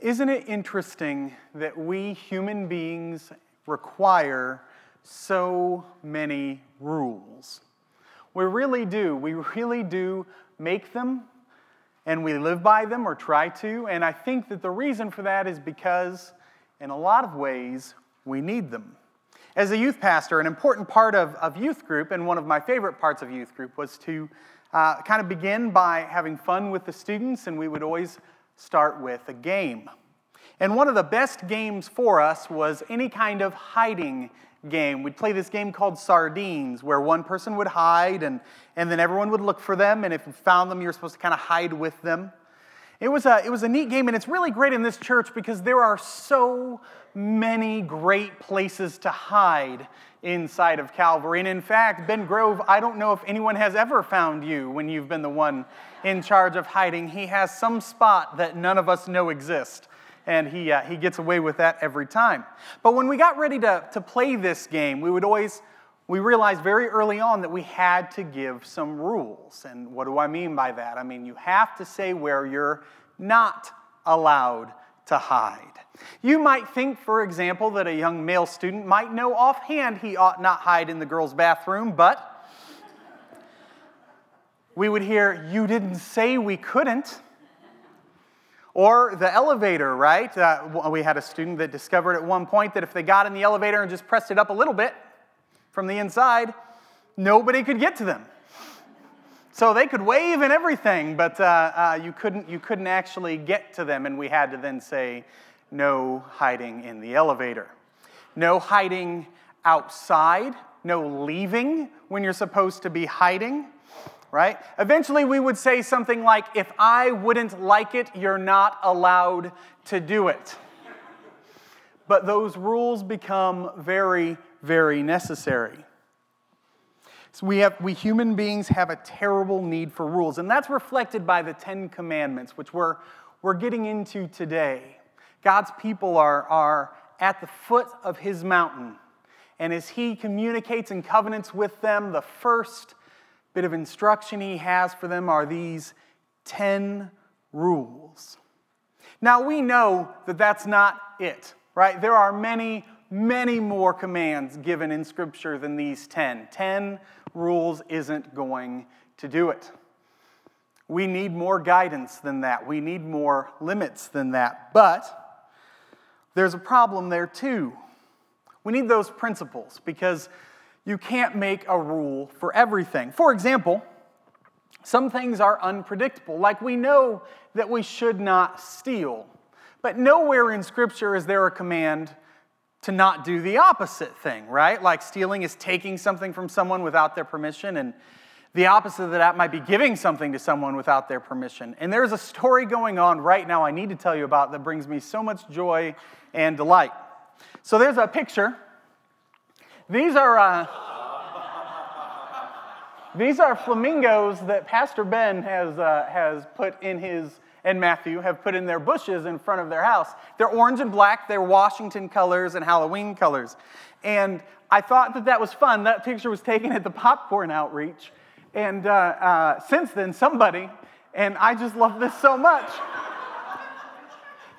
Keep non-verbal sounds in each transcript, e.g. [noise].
Isn't it interesting that we human beings require so many rules? We really do. We really do make them and we live by them or try to. And I think that the reason for that is because, in a lot of ways, we need them. As a youth pastor, an important part of, of youth group, and one of my favorite parts of youth group, was to uh, kind of begin by having fun with the students, and we would always start with a game. And one of the best games for us was any kind of hiding game. We'd play this game called Sardines, where one person would hide and, and then everyone would look for them. And if you found them, you were supposed to kind of hide with them. It was, a, it was a neat game, and it's really great in this church because there are so many great places to hide inside of Calvary. And in fact, Ben Grove, I don't know if anyone has ever found you when you've been the one in charge of hiding. He has some spot that none of us know exists and he, uh, he gets away with that every time. But when we got ready to, to play this game, we would always, we realized very early on that we had to give some rules. And what do I mean by that? I mean, you have to say where you're not allowed to hide. You might think, for example, that a young male student might know offhand he ought not hide in the girls' bathroom, but we would hear, You didn't say we couldn't. Or the elevator, right? Uh, we had a student that discovered at one point that if they got in the elevator and just pressed it up a little bit from the inside, nobody could get to them. So they could wave and everything, but uh, uh, you, couldn't, you couldn't actually get to them, and we had to then say, no hiding in the elevator. No hiding outside, no leaving when you're supposed to be hiding right? Eventually, we would say something like, If I wouldn't like it, you're not allowed to do it. But those rules become very, very necessary. So we, have, we human beings have a terrible need for rules, and that's reflected by the Ten Commandments, which we're, we're getting into today. God's people are, are at the foot of his mountain, and as he communicates and covenants with them, the first bit of instruction he has for them are these 10 rules. Now, we know that that's not it, right? There are many, many more commands given in Scripture than these 10. 10 rules isn't going to do it. We need more guidance than that. We need more limits than that. But there's a problem there too. We need those principles because you can't make a rule for everything. For example, some things are unpredictable, like we know that we should not steal. But nowhere in Scripture is there a command to not do the opposite thing, right? Like stealing is taking something from someone without their permission, and the opposite of that might be giving something to someone without their permission. And there's a story going on right now I need to tell you about that brings me so much joy and delight. So there's a picture these are, uh, these are flamingos that Pastor Ben has, uh, has put in his, and Matthew have put in their bushes in front of their house. They're orange and black, they're Washington colors and Halloween colors. And I thought that that was fun. That picture was taken at the popcorn outreach. And uh, uh since then, somebody, and I just love this so much,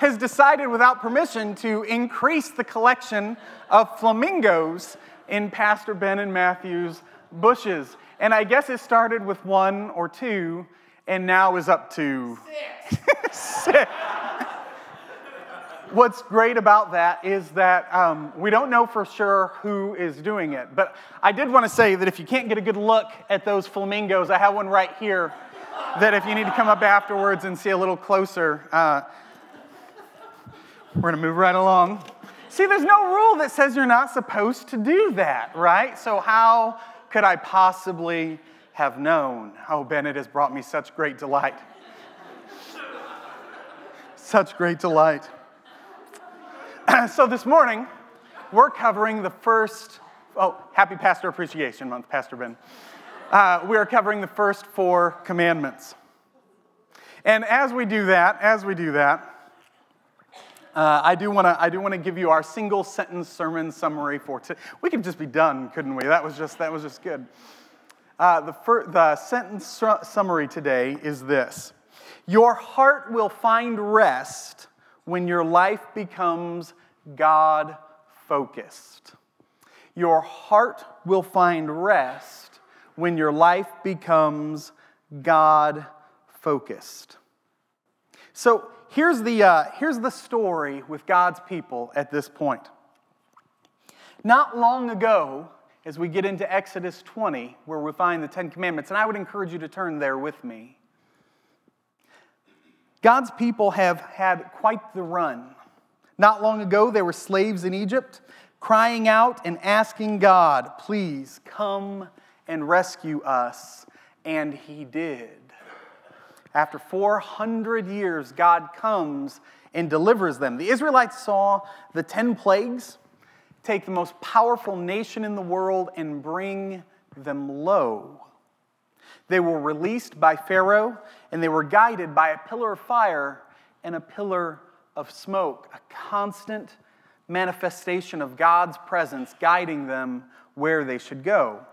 has decided without permission to increase the collection of flamingos in Pastor Ben and Matthew's bushes. And I guess it started with one or two, and now is up to six. six. [laughs] What's great about that is that um, we don't know for sure who is doing it. But I did want to say that if you can't get a good look at those flamingos, I have one right here that if you need to come up afterwards and see a little closer, uh, we're going to move right along. See, there's no rule that says you're not supposed to do that, right? So, how could I possibly have known? Oh, Bennett has brought me such great delight. [laughs] such great delight. [clears throat] so, this morning, we're covering the first, oh, happy Pastor Appreciation Month, Pastor Ben. Uh, we are covering the first four commandments. And as we do that, as we do that, uh, I do want to I do want to give you our single sentence sermon summary for today. We could just be done, couldn't we? That was just that was just good. Uh, the, fir- the sentence su- summary today is this: Your heart will find rest when your life becomes God focused. Your heart will find rest when your life becomes God focused. So here's the, uh, here's the story with God's people at this point. Not long ago, as we get into Exodus 20, where we find the Ten Commandments, and I would encourage you to turn there with me. God's people have had quite the run. Not long ago, they were slaves in Egypt, crying out and asking God, please come and rescue us. And He did. After 400 years, God comes and delivers them. The Israelites saw the 10 plagues take the most powerful nation in the world and bring them low. They were released by Pharaoh and they were guided by a pillar of fire and a pillar of smoke, a constant manifestation of God's presence guiding them where they should go.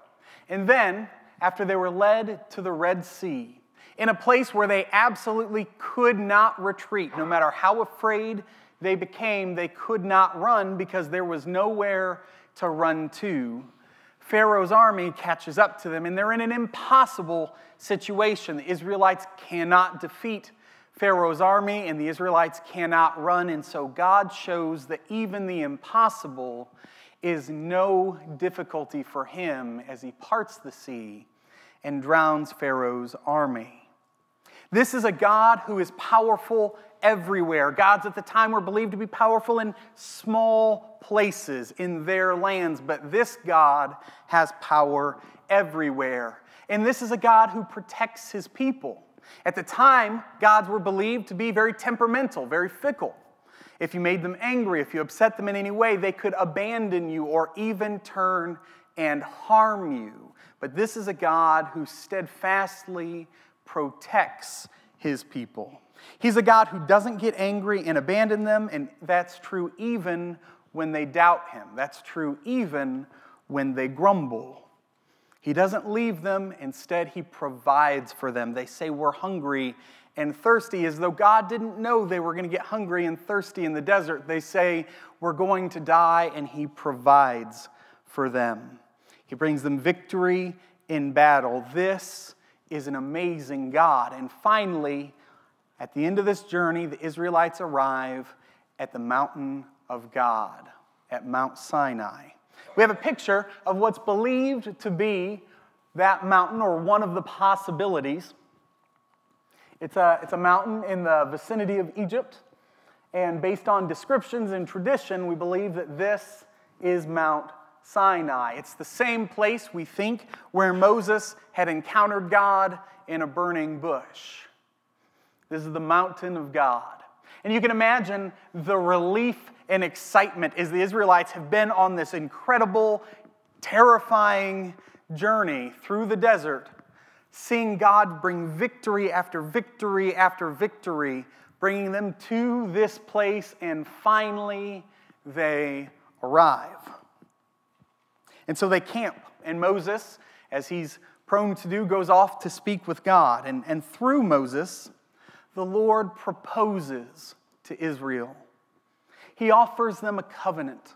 And then, after they were led to the Red Sea, in a place where they absolutely could not retreat, no matter how afraid they became, they could not run because there was nowhere to run to. Pharaoh's army catches up to them, and they're in an impossible situation. The Israelites cannot defeat Pharaoh's army, and the Israelites cannot run. And so God shows that even the impossible is no difficulty for him as he parts the sea and drowns Pharaoh's army. This is a God who is powerful everywhere. Gods at the time were believed to be powerful in small places in their lands, but this God has power everywhere. And this is a God who protects his people. At the time, gods were believed to be very temperamental, very fickle. If you made them angry, if you upset them in any way, they could abandon you or even turn and harm you. But this is a God who steadfastly protects his people. He's a God who doesn't get angry and abandon them, and that's true even when they doubt him. That's true even when they grumble. He doesn't leave them, instead, he provides for them. They say, We're hungry and thirsty, as though God didn't know they were going to get hungry and thirsty in the desert. They say, We're going to die, and he provides for them. He brings them victory in battle. This is an amazing God. And finally, at the end of this journey, the Israelites arrive at the mountain of God, at Mount Sinai. We have a picture of what's believed to be that mountain or one of the possibilities. It's a, it's a mountain in the vicinity of Egypt, and based on descriptions and tradition, we believe that this is Mount Sinai. It's the same place we think where Moses had encountered God in a burning bush. This is the mountain of God. And you can imagine the relief and excitement as the Israelites have been on this incredible, terrifying journey through the desert, seeing God bring victory after victory after victory, bringing them to this place, and finally they arrive. And so they camp, and Moses, as he's prone to do, goes off to speak with God. And, and through Moses, the Lord proposes to Israel. He offers them a covenant,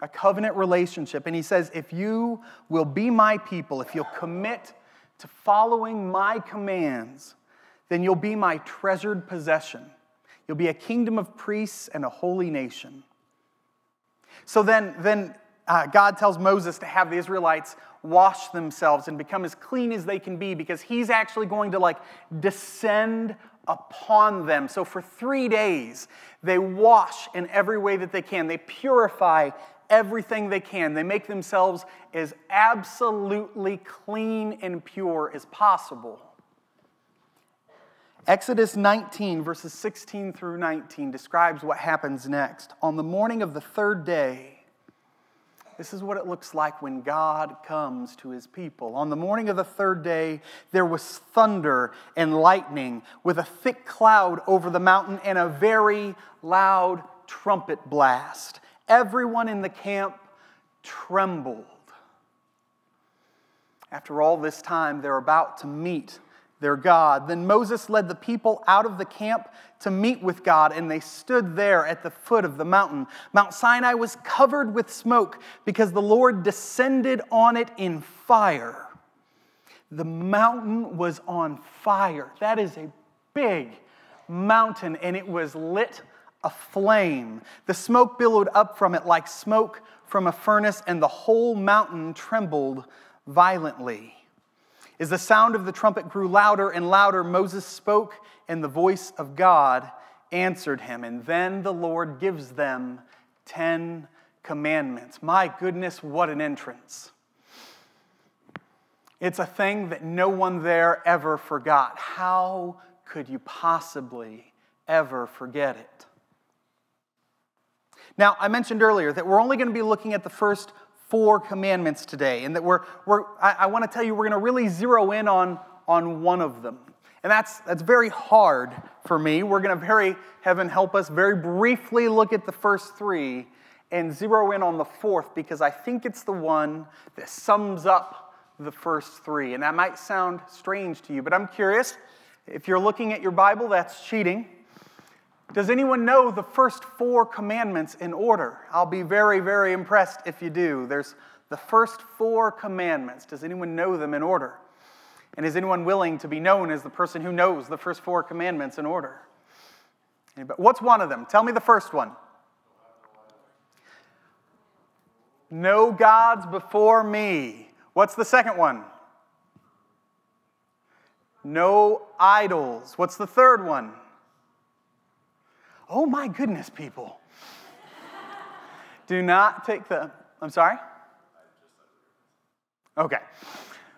a covenant relationship. And he says, If you will be my people, if you'll commit to following my commands, then you'll be my treasured possession. You'll be a kingdom of priests and a holy nation. So then, then uh, God tells Moses to have the Israelites wash themselves and become as clean as they can be because he's actually going to like descend upon them. So for three days, they wash in every way that they can. They purify everything they can. They make themselves as absolutely clean and pure as possible. Exodus 19, verses 16 through 19, describes what happens next. On the morning of the third day, this is what it looks like when God comes to his people. On the morning of the third day, there was thunder and lightning with a thick cloud over the mountain and a very loud trumpet blast. Everyone in the camp trembled. After all this time, they're about to meet their God. Then Moses led the people out of the camp to meet with God, and they stood there at the foot of the mountain. Mount Sinai was covered with smoke because the Lord descended on it in fire. The mountain was on fire. That is a big mountain, and it was lit aflame. The smoke billowed up from it like smoke from a furnace, and the whole mountain trembled violently. As the sound of the trumpet grew louder and louder, Moses spoke, and the voice of God answered him. And then the Lord gives them 10 commandments. My goodness, what an entrance! It's a thing that no one there ever forgot. How could you possibly ever forget it? Now, I mentioned earlier that we're only going to be looking at the first four commandments today, and that we're, we're I, I want to tell you we're going to really zero in on, on one of them. And that's, that's very hard for me. We're going to very, heaven help us, very briefly look at the first three and zero in on the fourth because I think it's the one that sums up the first three. And that might sound strange to you, but I'm curious. If you're looking at your Bible, that's cheating. Does anyone know the first four commandments in order? I'll be very, very impressed if you do. There's the first four commandments. Does anyone know them in order? And is anyone willing to be known as the person who knows the first four commandments in order? Anybody? What's one of them? Tell me the first one. No gods before me. What's the second one? No idols. What's the third one? Oh my goodness, people. Do not take the, I'm sorry? Okay.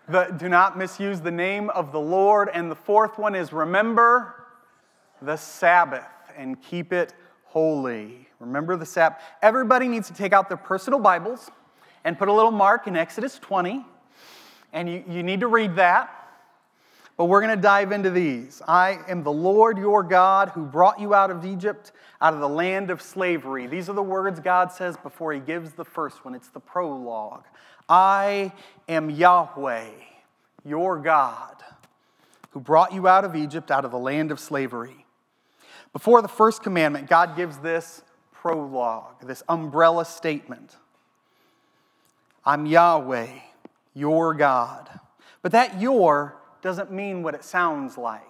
The, do not misuse the name of the Lord. And the fourth one is remember the Sabbath and keep it holy. Remember the Sabbath. Everybody needs to take out their personal Bibles and put a little mark in Exodus 20. And you, you need to read that. But we're going to dive into these. I am the Lord your God who brought you out of Egypt, out of the land of slavery. These are the words God says before he gives the first one. It's the prologue. I am Yahweh, your God, who brought you out of Egypt, out of the land of slavery. Before the first commandment, God gives this prologue, this umbrella statement I'm Yahweh, your God. But that your doesn't mean what it sounds like.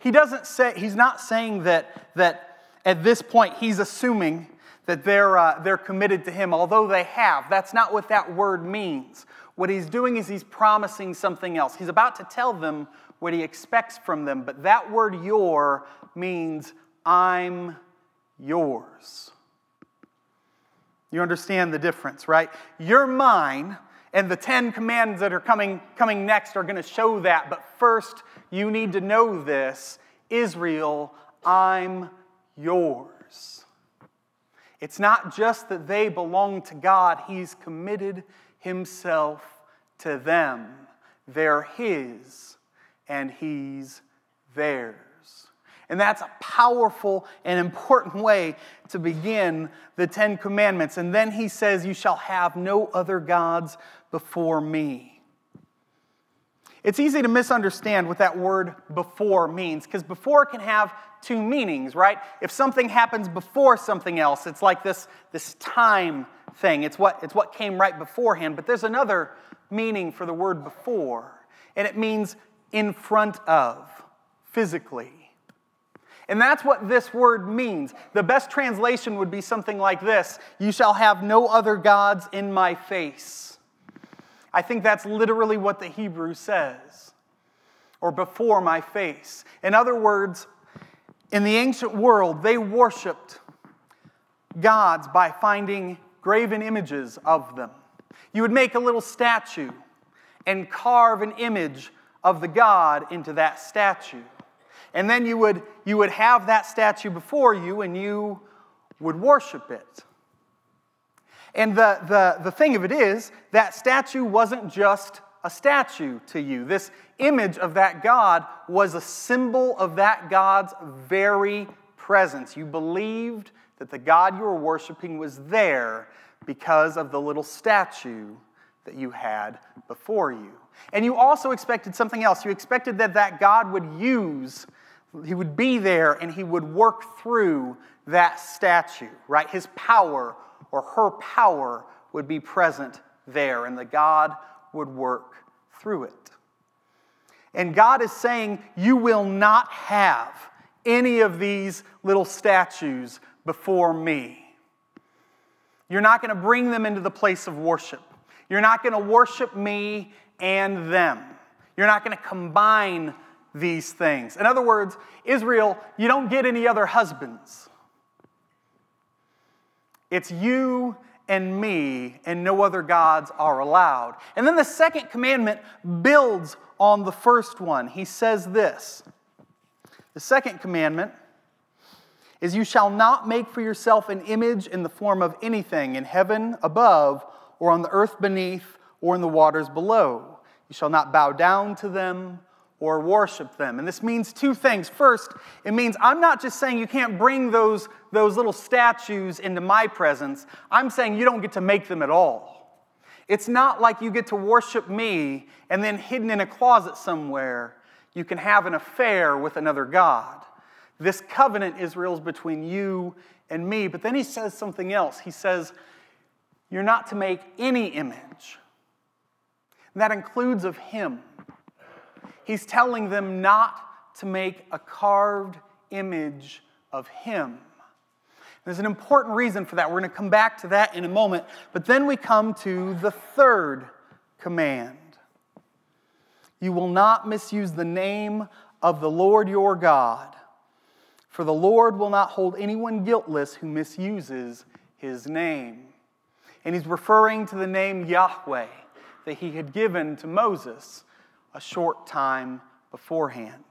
He doesn't say, he's not saying that, that at this point he's assuming that they're, uh, they're committed to him, although they have. That's not what that word means. What he's doing is he's promising something else. He's about to tell them what he expects from them, but that word your means I'm yours. You understand the difference, right? You're mine, and the Ten Commands that are coming, coming next are going to show that. But first, you need to know this Israel, I'm yours. It's not just that they belong to God, He's committed Himself to them. They're His, and He's theirs. And that's a powerful and important way to begin the Ten Commandments. And then he says, You shall have no other gods before me. It's easy to misunderstand what that word before means because before can have two meanings, right? If something happens before something else, it's like this, this time thing. It's what, it's what came right beforehand. But there's another meaning for the word before, and it means in front of, physically. And that's what this word means. The best translation would be something like this You shall have no other gods in my face. I think that's literally what the Hebrew says, or before my face. In other words, in the ancient world, they worshiped gods by finding graven images of them. You would make a little statue and carve an image of the god into that statue. And then you would, you would have that statue before you and you would worship it. And the, the, the thing of it is, that statue wasn't just a statue to you. This image of that God was a symbol of that God's very presence. You believed that the God you were worshiping was there because of the little statue that you had before you. And you also expected something else. You expected that that God would use, he would be there and he would work through that statue, right? His power or her power would be present there and the God would work through it. And God is saying, You will not have any of these little statues before me. You're not going to bring them into the place of worship. You're not going to worship me and them. You're not going to combine these things. In other words, Israel, you don't get any other husbands. It's you and me, and no other gods are allowed. And then the second commandment builds on the first one. He says this The second commandment is you shall not make for yourself an image in the form of anything in heaven above, or on the earth beneath, or in the waters below. You shall not bow down to them or worship them. And this means two things. First, it means I'm not just saying you can't bring those, those little statues into my presence, I'm saying you don't get to make them at all. It's not like you get to worship me and then hidden in a closet somewhere, you can have an affair with another God. This covenant, Israel's between you and me. But then he says something else. He says, You're not to make any image. And that includes of him. He's telling them not to make a carved image of him. There's an important reason for that. We're going to come back to that in a moment. But then we come to the third command You will not misuse the name of the Lord your God, for the Lord will not hold anyone guiltless who misuses his name. And he's referring to the name Yahweh that he had given to Moses a short time beforehand.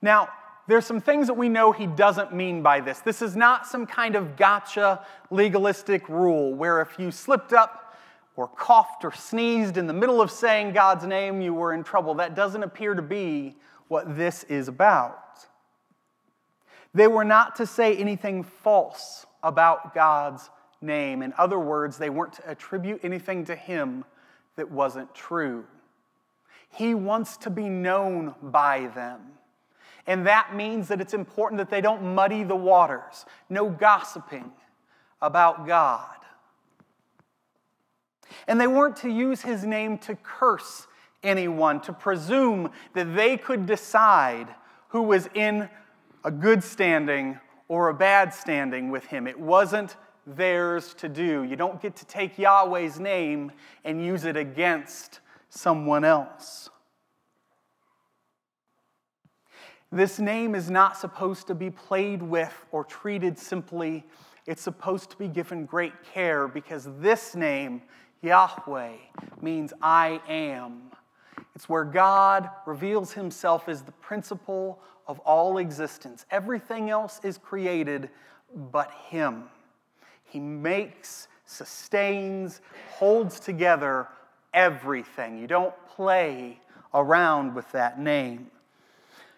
Now, there's some things that we know he doesn't mean by this. This is not some kind of gotcha legalistic rule where if you slipped up or coughed or sneezed in the middle of saying God's name, you were in trouble. That doesn't appear to be what this is about. They were not to say anything false about God's name. In other words, they weren't to attribute anything to him that wasn't true. He wants to be known by them. And that means that it's important that they don't muddy the waters, no gossiping about God. And they weren't to use his name to curse anyone, to presume that they could decide who was in a good standing or a bad standing with him. It wasn't theirs to do. You don't get to take Yahweh's name and use it against someone else. This name is not supposed to be played with or treated simply. It's supposed to be given great care because this name, Yahweh, means I am. It's where God reveals himself as the principle of all existence. Everything else is created but him. He makes, sustains, holds together everything. You don't play around with that name.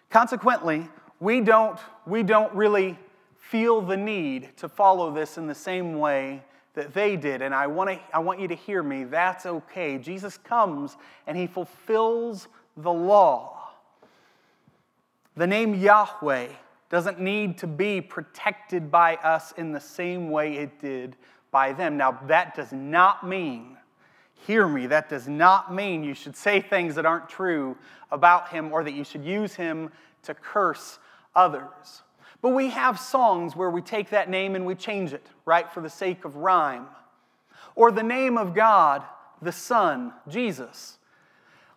Consequently, we don't, we don't really feel the need to follow this in the same way that they did. And I, wanna, I want you to hear me. That's okay. Jesus comes and he fulfills the law. The name Yahweh doesn't need to be protected by us in the same way it did by them. Now, that does not mean, hear me, that does not mean you should say things that aren't true about him or that you should use him to curse others. But we have songs where we take that name and we change it, right, for the sake of rhyme. Or the name of God, the Son, Jesus.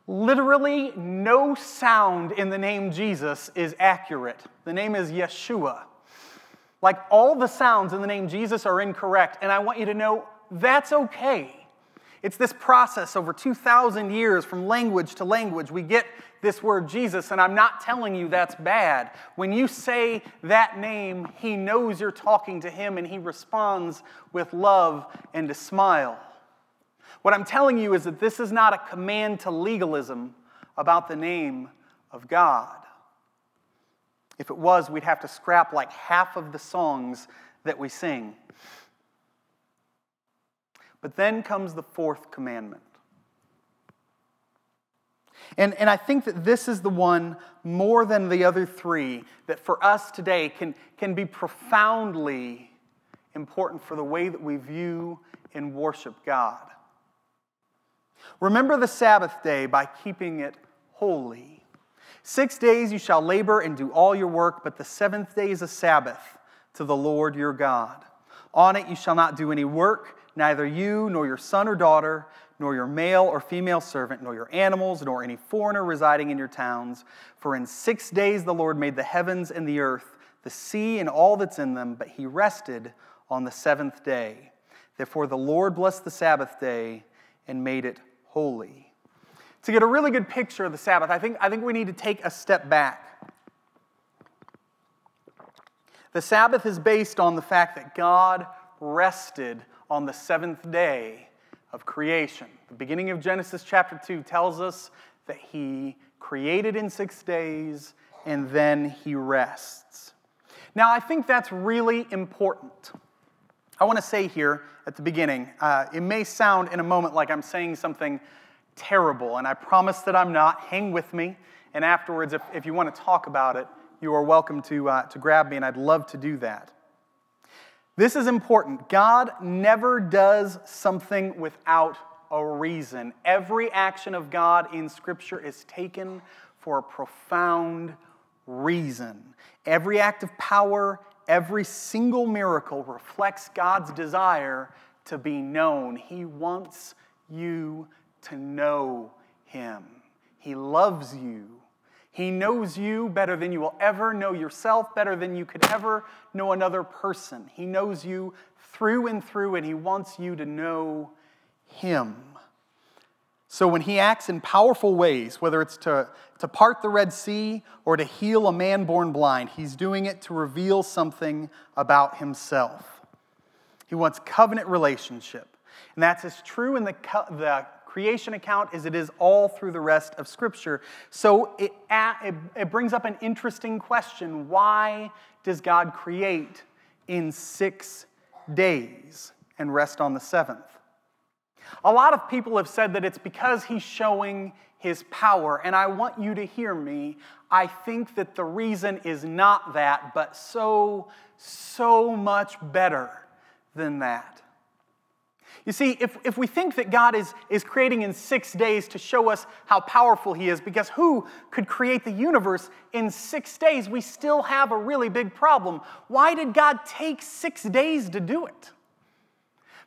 Literally, no sound in the name Jesus is accurate. The name is Yeshua. Like all the sounds in the name Jesus are incorrect, and I want you to know that's okay. It's this process over 2,000 years from language to language. We get this word Jesus, and I'm not telling you that's bad. When you say that name, He knows you're talking to Him and He responds with love and a smile. What I'm telling you is that this is not a command to legalism about the name of God. If it was, we'd have to scrap like half of the songs that we sing. But then comes the fourth commandment. And, and I think that this is the one more than the other three that for us today can, can be profoundly important for the way that we view and worship God. Remember the Sabbath day by keeping it holy. Six days you shall labor and do all your work, but the seventh day is a Sabbath to the Lord your God. On it you shall not do any work, neither you, nor your son or daughter, nor your male or female servant, nor your animals, nor any foreigner residing in your towns. For in six days the Lord made the heavens and the earth, the sea and all that's in them, but he rested on the seventh day. Therefore the Lord blessed the Sabbath day and made it holy. To get a really good picture of the Sabbath, I think, I think we need to take a step back. The Sabbath is based on the fact that God rested on the seventh day of creation. The beginning of Genesis chapter 2 tells us that He created in six days and then He rests. Now, I think that's really important. I want to say here at the beginning, uh, it may sound in a moment like I'm saying something terrible, and I promise that I'm not. Hang with me, and afterwards, if, if you want to talk about it, you are welcome to, uh, to grab me, and I'd love to do that. This is important. God never does something without a reason. Every action of God in Scripture is taken for a profound reason. Every act of power, every single miracle reflects God's desire to be known. He wants you to know Him. He loves you. He knows you better than you will ever know yourself, better than you could ever know another person. He knows you through and through, and He wants you to know Him. So when He acts in powerful ways, whether it's to, to part the Red Sea or to heal a man born blind, He's doing it to reveal something about Himself. He wants covenant relationship. And that's as true in the, the creation account as it is all through the rest of Scripture. So it, it brings up an interesting question why does God create in six days and rest on the seventh? A lot of people have said that it's because he's showing his power, and I want you to hear me. I think that the reason is not that, but so, so much better than that. You see, if, if we think that God is, is creating in six days to show us how powerful He is, because who could create the universe in six days, we still have a really big problem. Why did God take six days to do it?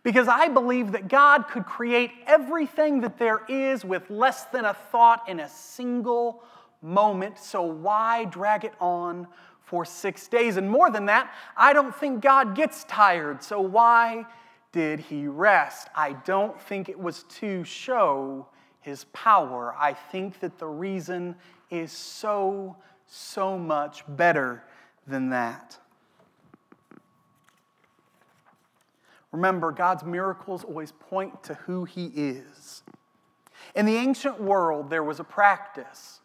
Because I believe that God could create everything that there is with less than a thought in a single moment, so why drag it on for six days? And more than that, I don't think God gets tired, so why? Did he rest? I don't think it was to show his power. I think that the reason is so, so much better than that. Remember, God's miracles always point to who he is. In the ancient world, there was a practice.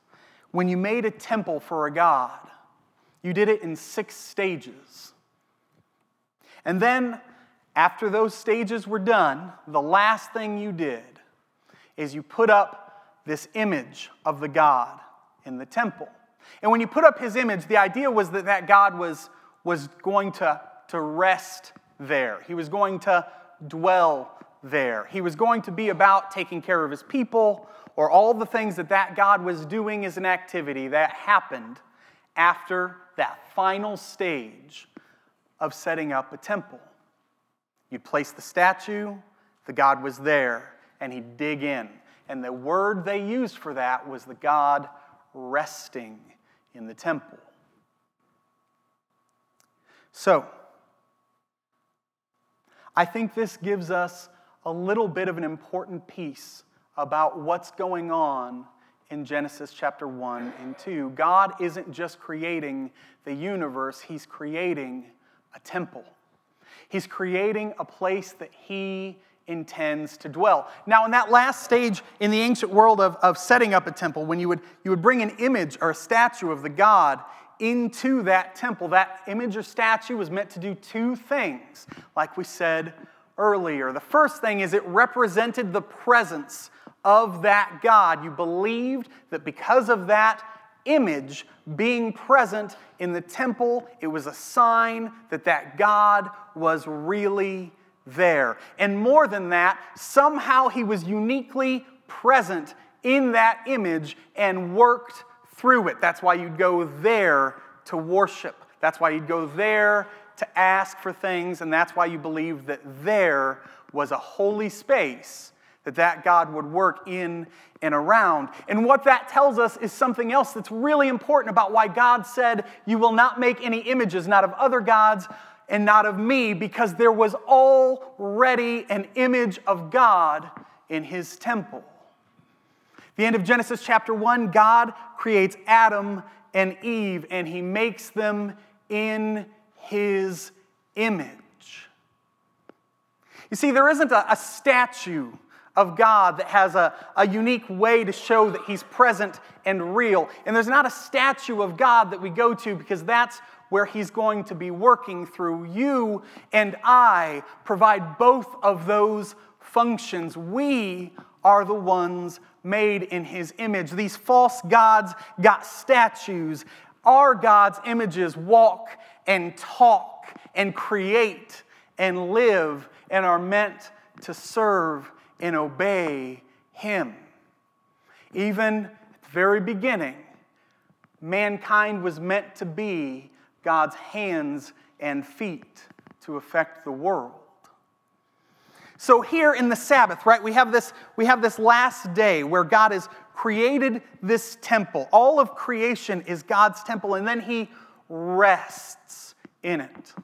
When you made a temple for a god, you did it in six stages. And then after those stages were done, the last thing you did is you put up this image of the God in the temple. And when you put up his image, the idea was that that God was, was going to, to rest there. He was going to dwell there. He was going to be about taking care of his people, or all the things that that God was doing as an activity that happened after that final stage of setting up a temple. You'd place the statue, the God was there, and he'd dig in. And the word they used for that was the God resting in the temple. So, I think this gives us a little bit of an important piece about what's going on in Genesis chapter 1 and 2. God isn't just creating the universe, He's creating a temple. He's creating a place that he intends to dwell. Now, in that last stage in the ancient world of, of setting up a temple, when you would, you would bring an image or a statue of the god into that temple, that image or statue was meant to do two things, like we said earlier. The first thing is it represented the presence of that God. You believed that because of that image being present in the temple, it was a sign that that God was really there. And more than that, somehow he was uniquely present in that image and worked through it. That's why you'd go there to worship. That's why you'd go there to ask for things, and that's why you believe that there was a holy space that that God would work in and around. And what that tells us is something else that's really important about why God said, You will not make any images, not of other gods and not of me, because there was already an image of God in his temple. The end of Genesis chapter 1, God creates Adam and Eve, and he makes them in his image. You see, there isn't a, a statue of God that has a, a unique way to show that he's present and real. And there's not a statue of God that we go to because that's where he's going to be working through. You and I provide both of those functions. We are the ones made in his image. These false gods got statues. Our God's images walk and talk and create and live and are meant to serve and obey Him. Even at the very beginning, mankind was meant to be God's hands and feet to affect the world. So here in the Sabbath, right, we have this we have this last day where God has created this temple. All of creation is God's temple and then he rests in it.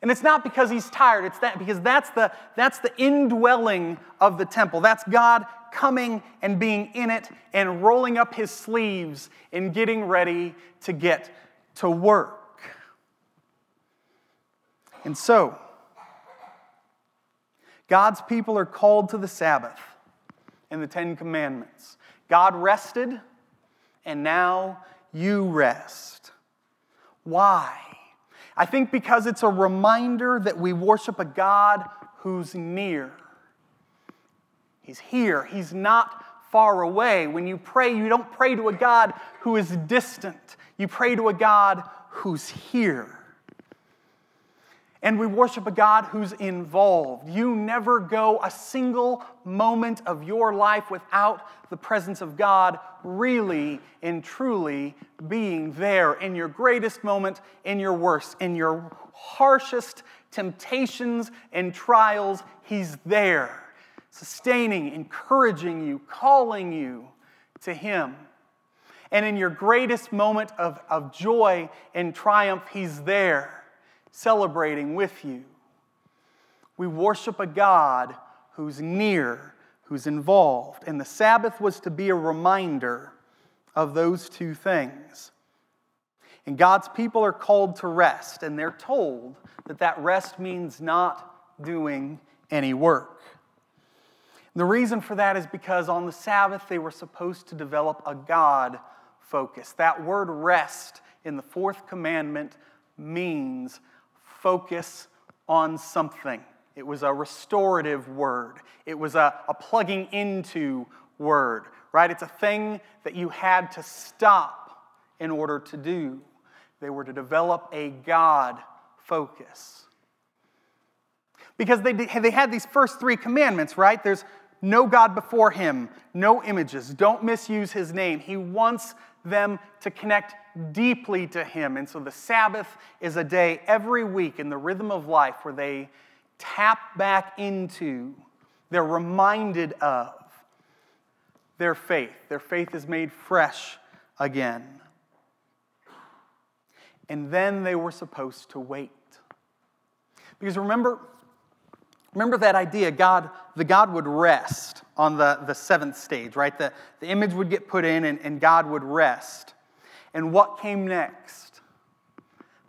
And it's not because he's tired, it's that because that's the, that's the indwelling of the temple. That's God coming and being in it and rolling up his sleeves and getting ready to get to work. And so, God's people are called to the Sabbath and the Ten Commandments. God rested, and now you rest. Why? I think because it's a reminder that we worship a God who's near. He's here, He's not far away. When you pray, you don't pray to a God who is distant, you pray to a God who's here. And we worship a God who's involved. You never go a single moment of your life without the presence of God really and truly being there in your greatest moment, in your worst, in your harshest temptations and trials. He's there, sustaining, encouraging you, calling you to Him. And in your greatest moment of, of joy and triumph, He's there celebrating with you. We worship a God who's near, who's involved. And the Sabbath was to be a reminder of those two things. And God's people are called to rest, and they're told that that rest means not doing any work. The reason for that is because on the Sabbath they were supposed to develop a God focus. That word rest in the fourth commandment means focus on something. It was a restorative word, it was a, a plugging into word, right? It's a thing that you had to stop in order to do. They were to develop a God focus. Because they, they had these first three commandments, right? There's no God before him, no images, don't misuse his name. He wants them to connect deeply to Him. And so the Sabbath is a day every week in the rhythm of life where they tap back into, they're reminded of their faith. Their faith is made fresh again. And then they were supposed to wait. Because remember, remember that idea God, the God would rest on the, the seventh stage, right? The, the image would get put in and, and God would rest. And what came next?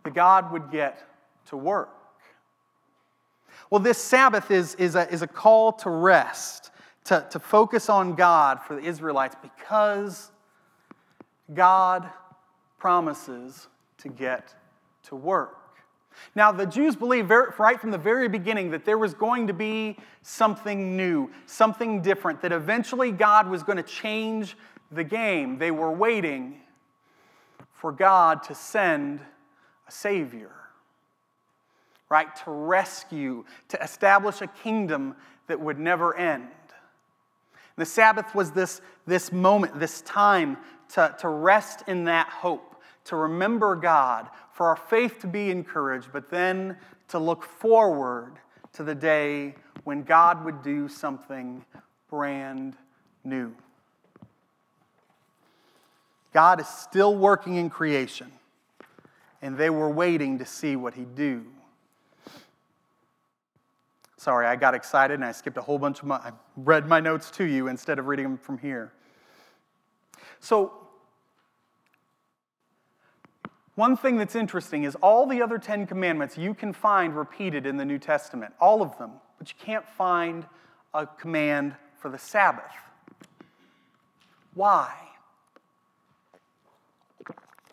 The God would get to work. Well, this Sabbath is, is, a, is a call to rest, to, to focus on God for the Israelites because God promises to get to work. Now, the Jews believed right from the very beginning that there was going to be something new, something different, that eventually God was going to change the game. They were waiting for God to send a Savior, right? To rescue, to establish a kingdom that would never end. The Sabbath was this, this moment, this time to, to rest in that hope, to remember God, for our faith to be encouraged, but then to look forward to the day when God would do something brand new. God is still working in creation, and they were waiting to see what He'd do. Sorry, I got excited and I skipped a whole bunch of my, I read my notes to you instead of reading them from here. So, one thing that's interesting is all the other Ten Commandments you can find repeated in the New Testament, all of them, but you can't find a command for the Sabbath. Why?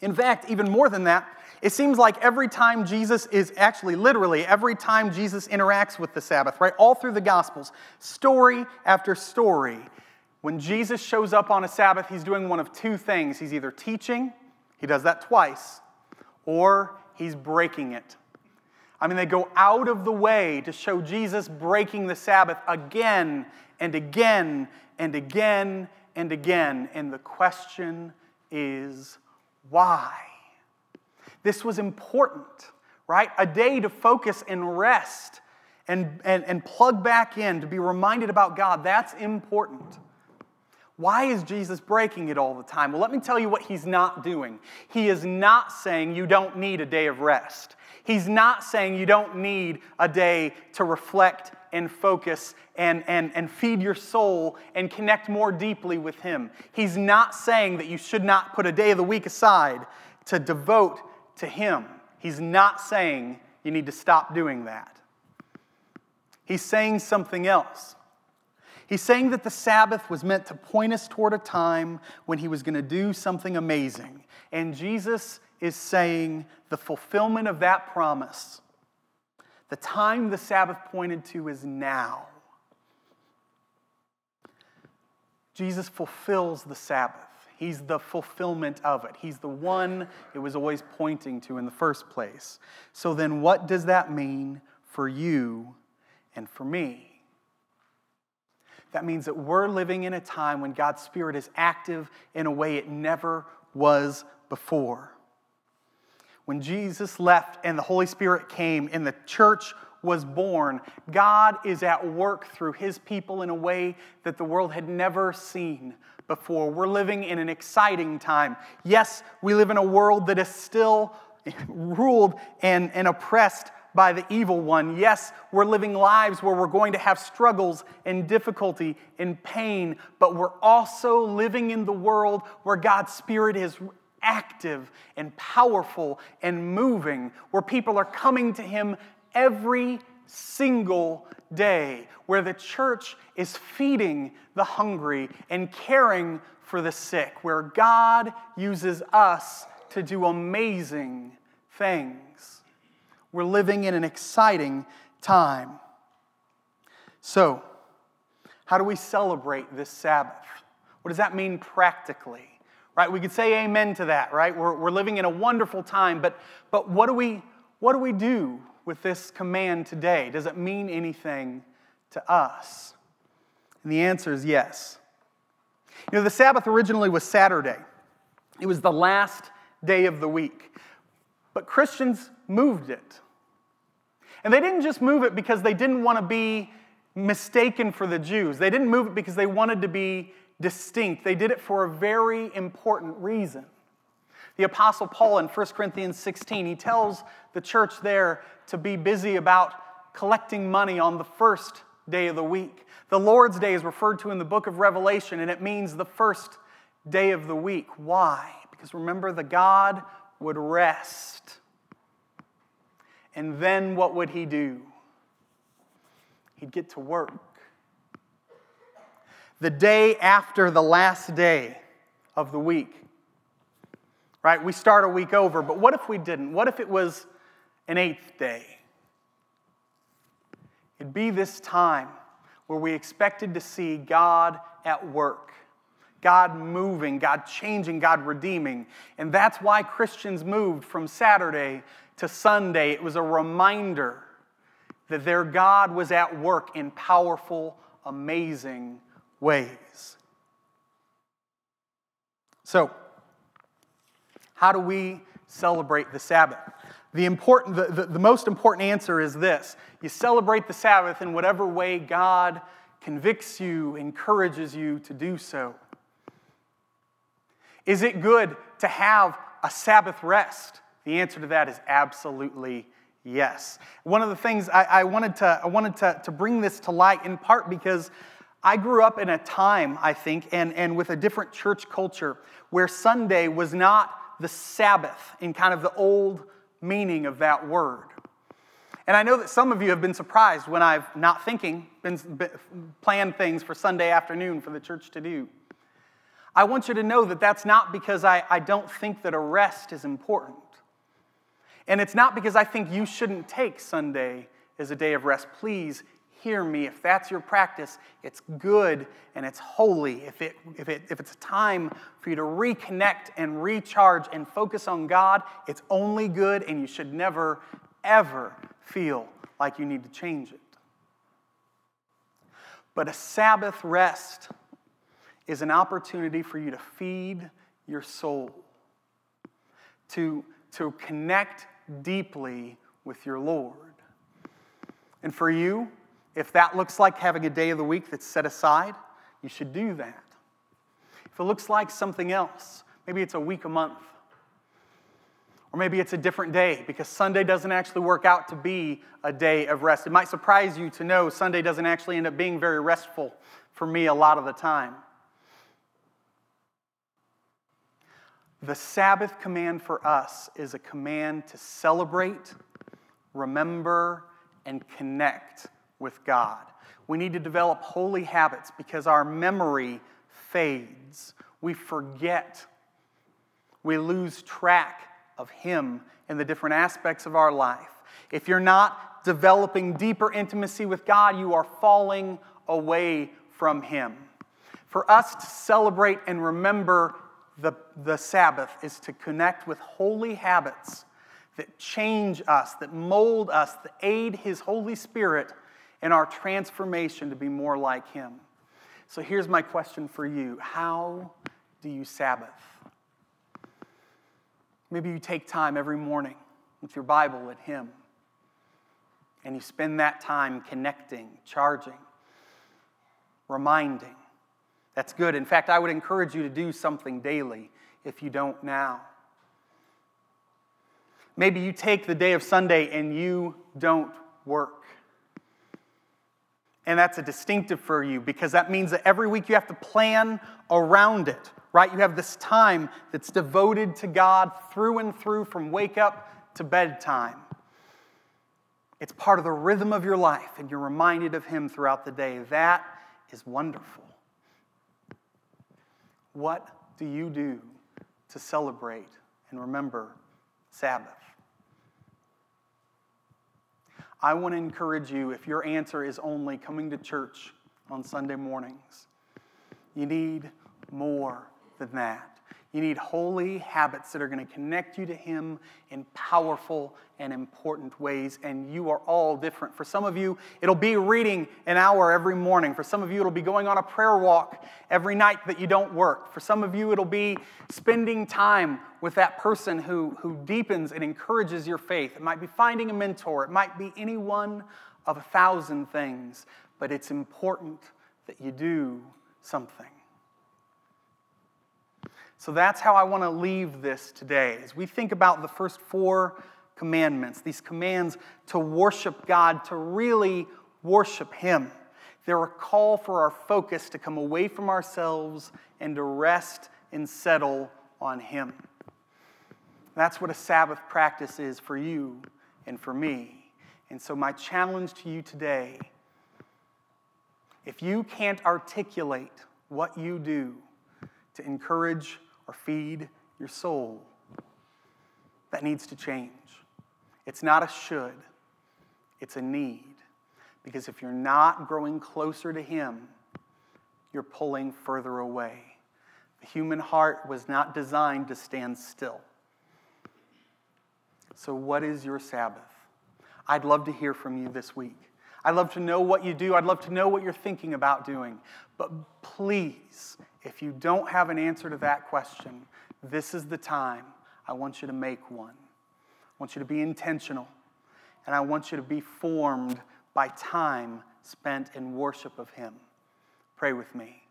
In fact, even more than that, it seems like every time Jesus is actually literally every time Jesus interacts with the Sabbath, right? All through the Gospels, story after story, when Jesus shows up on a Sabbath, he's doing one of two things. He's either teaching, he does that twice, or he's breaking it. I mean, they go out of the way to show Jesus breaking the Sabbath again and again and again and again. And the question is why? This was important, right? A day to focus and rest and, and, and plug back in, to be reminded about God. That's important. Why is Jesus breaking it all the time? Well, let me tell you what he's not doing. He is not saying you don't need a day of rest. He's not saying you don't need a day to reflect and focus and, and, and feed your soul and connect more deeply with Him. He's not saying that you should not put a day of the week aside to devote to Him. He's not saying you need to stop doing that. He's saying something else. He's saying that the Sabbath was meant to point us toward a time when He was going to do something amazing. And Jesus is saying the fulfillment of that promise, the time the Sabbath pointed to is now. Jesus fulfills the Sabbath. He's the fulfillment of it. He's the one it was always pointing to in the first place. So then, what does that mean for you and for me? That means that we're living in a time when God's Spirit is active in a way it never was before. When Jesus left and the Holy Spirit came and the church was born, God is at work through his people in a way that the world had never seen before. We're living in an exciting time. Yes, we live in a world that is still [laughs] ruled and, and oppressed by the evil one. Yes, we're living lives where we're going to have struggles and difficulty and pain, but we're also living in the world where God's Spirit is active and powerful and moving, where people are coming to Him every single day, where the church is feeding the hungry and caring for the sick, where God uses us to do amazing things. We're living in an exciting time. So, how do we celebrate this Sabbath? What does that mean practically? Right? We could say amen to that, right? We're, we're living in a wonderful time, but, but what, do we, what do we do with this command today? Does it mean anything to us? And the answer is yes. You know, the Sabbath originally was Saturday, it was the last day of the week. But Christians moved it. And they didn't just move it because they didn't want to be mistaken for the Jews. They didn't move it because they wanted to be distinct. They did it for a very important reason. The Apostle Paul in 1 Corinthians 16, he tells the church there to be busy about collecting money on the first day of the week. The Lord's Day is referred to in the book of Revelation, and it means the first day of the week. Why? Because remember, the God would rest. And then what would he do? He'd get to work. The day after the last day of the week, right? We start a week over, but what if we didn't? What if it was an eighth day. It'd be this time where we expected to see God at work, God moving, God changing, God redeeming. And that's why Christians moved from Saturday to Sunday. It was a reminder that their God was at work in powerful, amazing ways. So, how do we celebrate the Sabbath? The, important, the, the, the, most important answer is this you celebrate the Sabbath in whatever way God convicts you, encourages you to do so. Is it good to have a Sabbath rest? The answer to that is absolutely yes. One of the things I, I wanted, to, I wanted to, to bring this to light in part because I grew up in a time, I think, and, and with a different church culture where Sunday was not the Sabbath in kind of the old meaning of that word. And I know that some of you have been surprised when I've not thinking, been, been planned things for Sunday afternoon for the church to do. I want you to know that that's not because I, I don't think that a rest is important. And it's not because I think you shouldn't take Sunday as a day of rest. Please hear me. If that's your practice, it's good and it's holy. If, it, if, it, if it's a time for you to reconnect and recharge and focus on God, it's only good and you should never, ever feel like you need to change it. But a Sabbath rest is an opportunity for you to feed your soul, to, to connect deeply with your Lord. And for you, if that looks like having a day of the week that's set aside, you should do that. If it looks like something else, maybe it's a week a month, or maybe it's a different day because Sunday doesn't actually work out to be a day of rest. It might surprise you to know Sunday doesn't actually end up being very restful for me a lot of the time. The Sabbath command for us is a command to celebrate, remember, and connect with God. We need to develop holy habits because our memory fades. We forget. We lose track of Him in the different aspects of our life. If you're not developing deeper intimacy with God, you are falling away from Him. For us to celebrate and remember the, the Sabbath is to connect with holy habits that change us, that mold us, that aid His Holy Spirit and our transformation to be more like Him. So here's my question for you How do you Sabbath? Maybe you take time every morning with your Bible at Him, and you spend that time connecting, charging, reminding. That's good. In fact, I would encourage you to do something daily if you don't now. Maybe you take the day of Sunday and you don't work. And that's a distinctive for you because that means that every week you have to plan around it, right? You have this time that's devoted to God through and through from wake up to bedtime. It's part of the rhythm of your life, and you're reminded of Him throughout the day. That is wonderful. What do you do to celebrate and remember Sabbath? I want to encourage you if your answer is only coming to church on Sunday mornings, you need more than that. You need holy habits that are going to connect you to Him in powerful and important ways. And you are all different. For some of you, it'll be reading an hour every morning. For some of you, it'll be going on a prayer walk every night that you don't work. For some of you, it'll be spending time with that person who, who deepens and encourages your faith. It might be finding a mentor, it might be any one of a thousand things. But it's important that you do something. So that's how I want to leave this today. As we think about the first four commandments, these commands to worship God, to really worship Him, they're a call for our focus to come away from ourselves and to rest and settle on Him. That's what a Sabbath practice is for you and for me. And so, my challenge to you today if you can't articulate what you do to encourage or feed your soul. That needs to change. It's not a should, it's a need. Because if you're not growing closer to Him, you're pulling further away. The human heart was not designed to stand still. So, what is your Sabbath? I'd love to hear from you this week. I'd love to know what you do. I'd love to know what you're thinking about doing. But please, if you don't have an answer to that question, this is the time I want you to make one. I want you to be intentional, and I want you to be formed by time spent in worship of Him. Pray with me.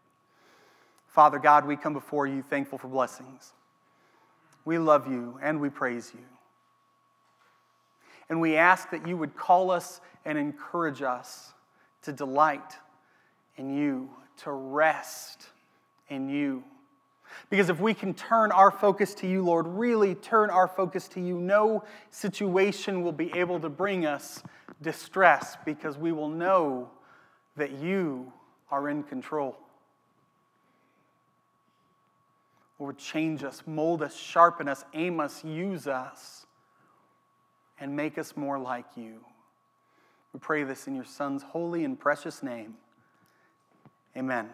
Father God, we come before you thankful for blessings. We love you and we praise you. And we ask that you would call us and encourage us to delight in you, to rest in you. Because if we can turn our focus to you, Lord, really turn our focus to you, no situation will be able to bring us distress because we will know that you are in control. Lord, change us, mold us, sharpen us, aim us, use us, and make us more like you. We pray this in your Son's holy and precious name. Amen.